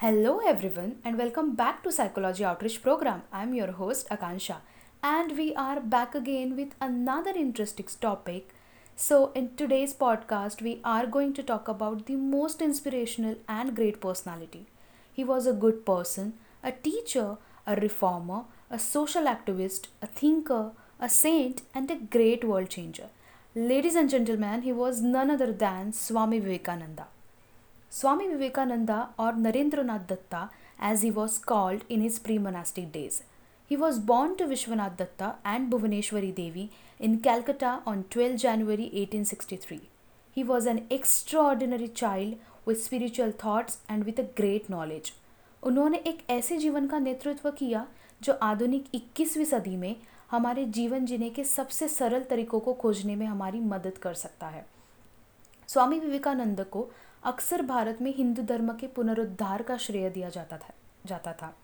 Hello everyone and welcome back to Psychology Outreach Program. I'm your host Akansha and we are back again with another interesting topic. So in today's podcast we are going to talk about the most inspirational and great personality. He was a good person, a teacher, a reformer, a social activist, a thinker, a saint and a great world changer. Ladies and gentlemen, he was none other than Swami Vivekananda. Swami Vivekananda और Narendra Nath Datta as he was called in his pre monastic days he was born to Vishwanath Datta and Bhuvaneshwari Devi in Calcutta on twelfth January eighteen sixty three he was an extraordinary child with spiritual thoughts and with a great knowledge उन्होंने एक ऐसे जीवन का नेतृत्व किया जो आधुनिक इक्कीसवीं सदी में हमारे जीवन जीने के सबसे सरल तरीकों को खोजने में हमारी मदद कर सकता है। स्वामी विवेकानंद को अक्सर भारत में हिंदू धर्म के पुनरुद्धार का श्रेय दिया जाता था जाता था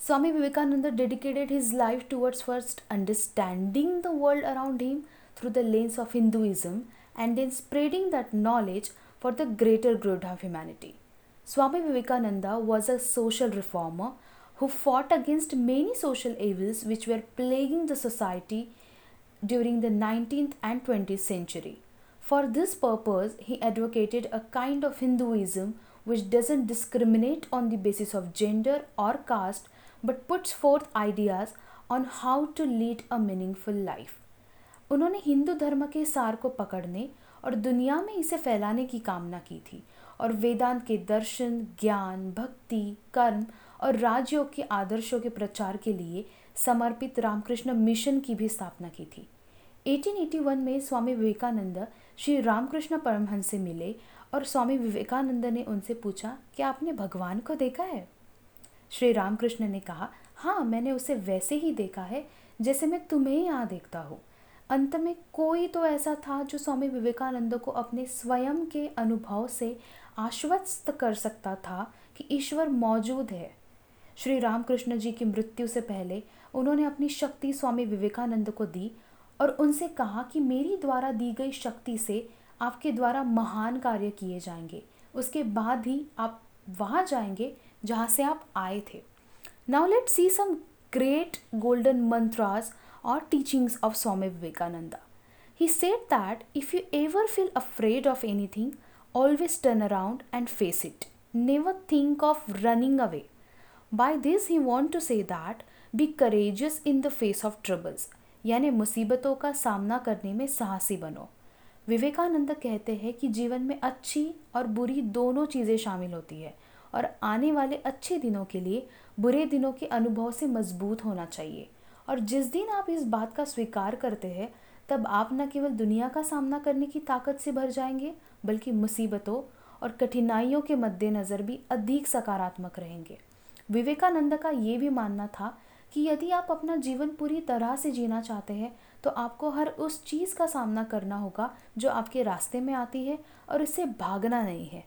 Swami Vivekananda dedicated his life towards first understanding the world around him through the lens of Hinduism and in spreading that knowledge for the greater good of humanity Swami Vivekananda was a social reformer who fought against many social evils which were plaguing the society during the 19th and 20th century. For this purpose, he advocated a kind of Hinduism which doesn't discriminate on the basis of gender or caste but puts forth ideas on how to lead a meaningful life. उन्होंने हिंदू धर्म के सार को पकड़ने और दुनिया में इसे फैलाने की कामना की थी और वेदांत के दर्शन ज्ञान भक्ति कर्म और राजयोग के आदर्शों के प्रचार के लिए समर्पित रामकृष्ण मिशन की भी स्थापना की थी 1881 में स्वामी विवेकानंद श्री रामकृष्ण परमहंस से मिले और स्वामी विवेकानंद ने उनसे पूछा कि आपने भगवान को देखा है? श्री रामकृष्ण ने कहा हाँ मैंने उसे वैसे ही देखा है, जैसे मैं तुम्हें यहाँ देखता हूँ। अंत में कोई तो ऐसा था जो स्वामी विवेकानंद को अपने स्वयं के अनुभव से आश्वस्त कर सकता था कि ईश्वर मौजूद है। श्री रामकृष्ण जी की मृत्यु से पहले उन्होंने अपनी शक्ति स्वामी विवेकानंद को दी और उनसे कहा कि मेरी द्वारा दी गई शक्ति से आपके द्वारा महान कार्य किए जाएँगे। उसके बाद ही आप वहाँ जाएँगे जहाँ से आप आए थे। Now let see some great golden mantras और teachings of Swami Vivekananda he said that if you ever feel afraid of anything always turn around and face it never think of running away by this he want to say that be courageous in the face of troubles यानी मुसीबतों का सामना करने में साहसी बनो। विवेकानंद कहते हैं कि जीवन में अच्छी और बुरी दोनों चीज़ें शामिल होती है और आने वाले अच्छे दिनों के लिए बुरे दिनों के अनुभव से मज़बूत होना चाहिए। और जिस दिन आप इस बात का स्वीकार करते हैं, तब आप न केवल दुनिया का सामना करने की ताकत से भर जाएँगे, बल्कि मुसीबतों और कठिनाइयों के मद्देनज़र भी अधिक सकारात्मक रहेंगे। विवेकानंद का ये भी मानना था कि यदि आप अपना जीवन पूरी तरह से जीना चाहते हैं तो आपको हर उस चीज़ का सामना करना होगा जो आपके रास्ते में आती है और इससे भागना नहीं है।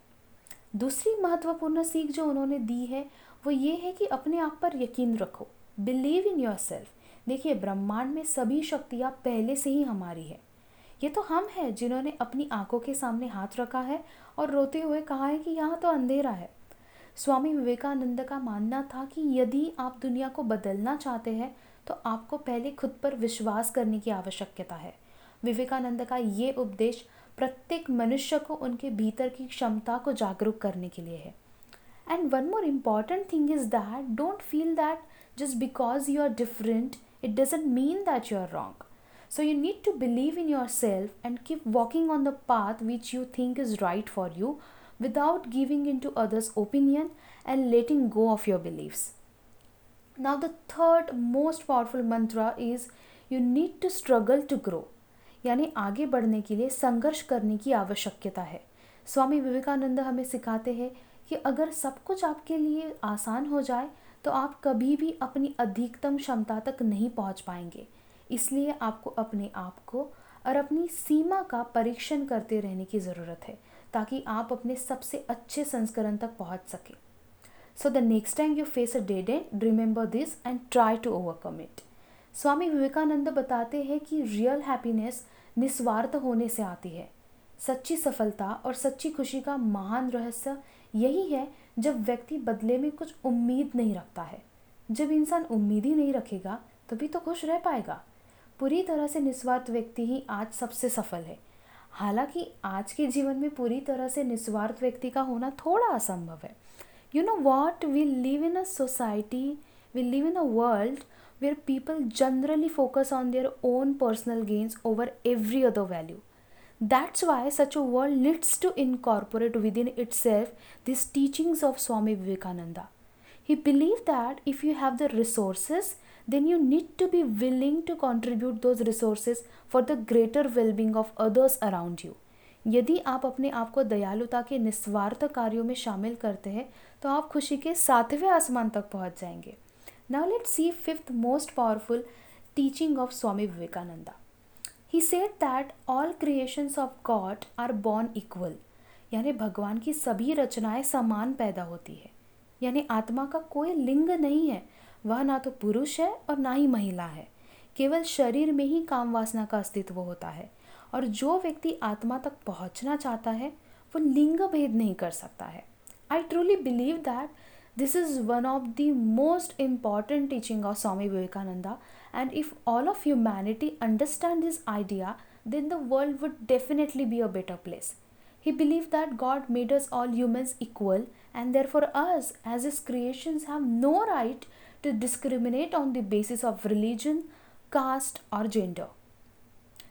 दूसरी महत्वपूर्ण सीख जो उन्होंने दी है, वो ये है कि अपने आप पर यकीन रखो। बिलीव इन योर सेल्फ देखिए, ब्रह्मांड में सभी शक्तियाँ पहले से ही हमारी है। ये तो हम हैं जिन्होंने अपनी आँखों के सामने हाथ रखा है और रोते हुए कहा है कि यहाँ तो अंधेरा है। स्वामी विवेकानंद का मानना था कि यदि आप दुनिया को बदलना चाहते हैं तो आपको पहले खुद पर विश्वास करने की आवश्यकता है। विवेकानंद का ये उपदेश प्रत्येक मनुष्य को उनके भीतर की क्षमता को जागरूक करने के लिए है। And one more important thing is that don't feel that just because you are different it doesn't mean that you are wrong So you need to believe in yourself and keep walking on the path which you think is right for you without giving in to others' opinion and letting go of your beliefs. Now, the third most powerful mantra is you need to struggle to grow. यानी आगे बढ़ने के लिए संघर्ष करने की आवश्यकता है स्वामी विवेकानंद हमें सिखाते हैं कि अगर सब कुछ आपके लिए आसान हो जाए तो आप कभी भी अपनी अधिकतम क्षमता तक नहीं पहुँच पाएँगे इसलिए आपको अपने आप को और अपनी सीमा का परीक्षण करते रहने की ज़रूरत है ताकि आप अपने सबसे अच्छे संस्करण तक पहुँच सके। So the next time you face a dead end remember this and try to overcome it Swami Vivekananda बताते हैं कि रियल हैप्पीनेस निस्वार्थ होने से आती है। सच्ची सफलता और सच्ची खुशी का महान रहस्य यही है जब व्यक्ति बदले में कुछ उम्मीद नहीं रखता है। जब इंसान उम्मीद ही नहीं रखेगा, तभी तो खुश रह पाएगा। पूरी तरह से निस्वार्थ व्यक्ति ही आज सबसे सफल है। हालाँकि आज के जीवन में पूरी तरह से निस्वार्थ व्यक्ति का होना थोड़ा असंभव है। You know what we live in a society we live in a world where people generally focus on their own personal gains over every other value that's why such a world lets to incorporate within itself this teachings of Swami Vivekananda he believe that if you have the resources then you need to be willing to contribute those resources for the greater well-being of others around you. यदि आप अपने आप को दयालुता के निस्वार्थ कार्यों में शामिल करते हैं तो आप खुशी के सातवें आसमान तक पहुँच जाएँगे। Now let see fifth most powerful teaching of Swami Vivekananda he said that all creations of God are born equal यानी भगवान की सभी रचनाएँ समान पैदा होती है। यानी आत्मा का कोई लिंग नहीं है वह ना तो पुरुष है और ना ही महिला है। केवल शरीर में ही काम वासना का अस्तित्व होता है और जो व्यक्ति आत्मा तक पहुँचना चाहता है, वो लिंग भेद नहीं कर सकता है। I truly believe that this is one of the most important teaching of Swami Vivekananda and if all of humanity understand this idea then the world would definitely be a better place he believe that God made us all humans equal and therefore us as is creations have no right to discriminate on the basis of religion, caste or gender.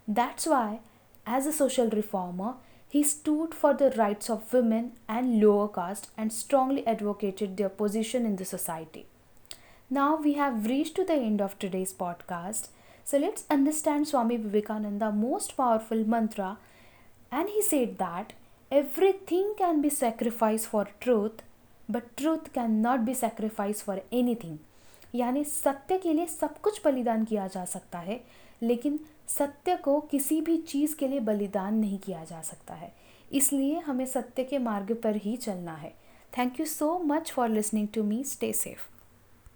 That's why as a social reformer he stood for the rights of women and lower caste and strongly advocated their position in the society. Now we have reached to the end of today's podcast. So let's understand Swami Vivekananda's most powerful mantra and he said that everything can be sacrificed for truth but truth cannot be sacrificed for anything. यानी सत्य के लिए सब कुछ बलिदान किया जा सकता है, लेकिन सत्य को किसी भी चीज़ के लिए बलिदान नहीं किया जा सकता है। इसलिए हमें सत्य के मार्ग पर ही चलना है। Thank you so much for listening to me stay safe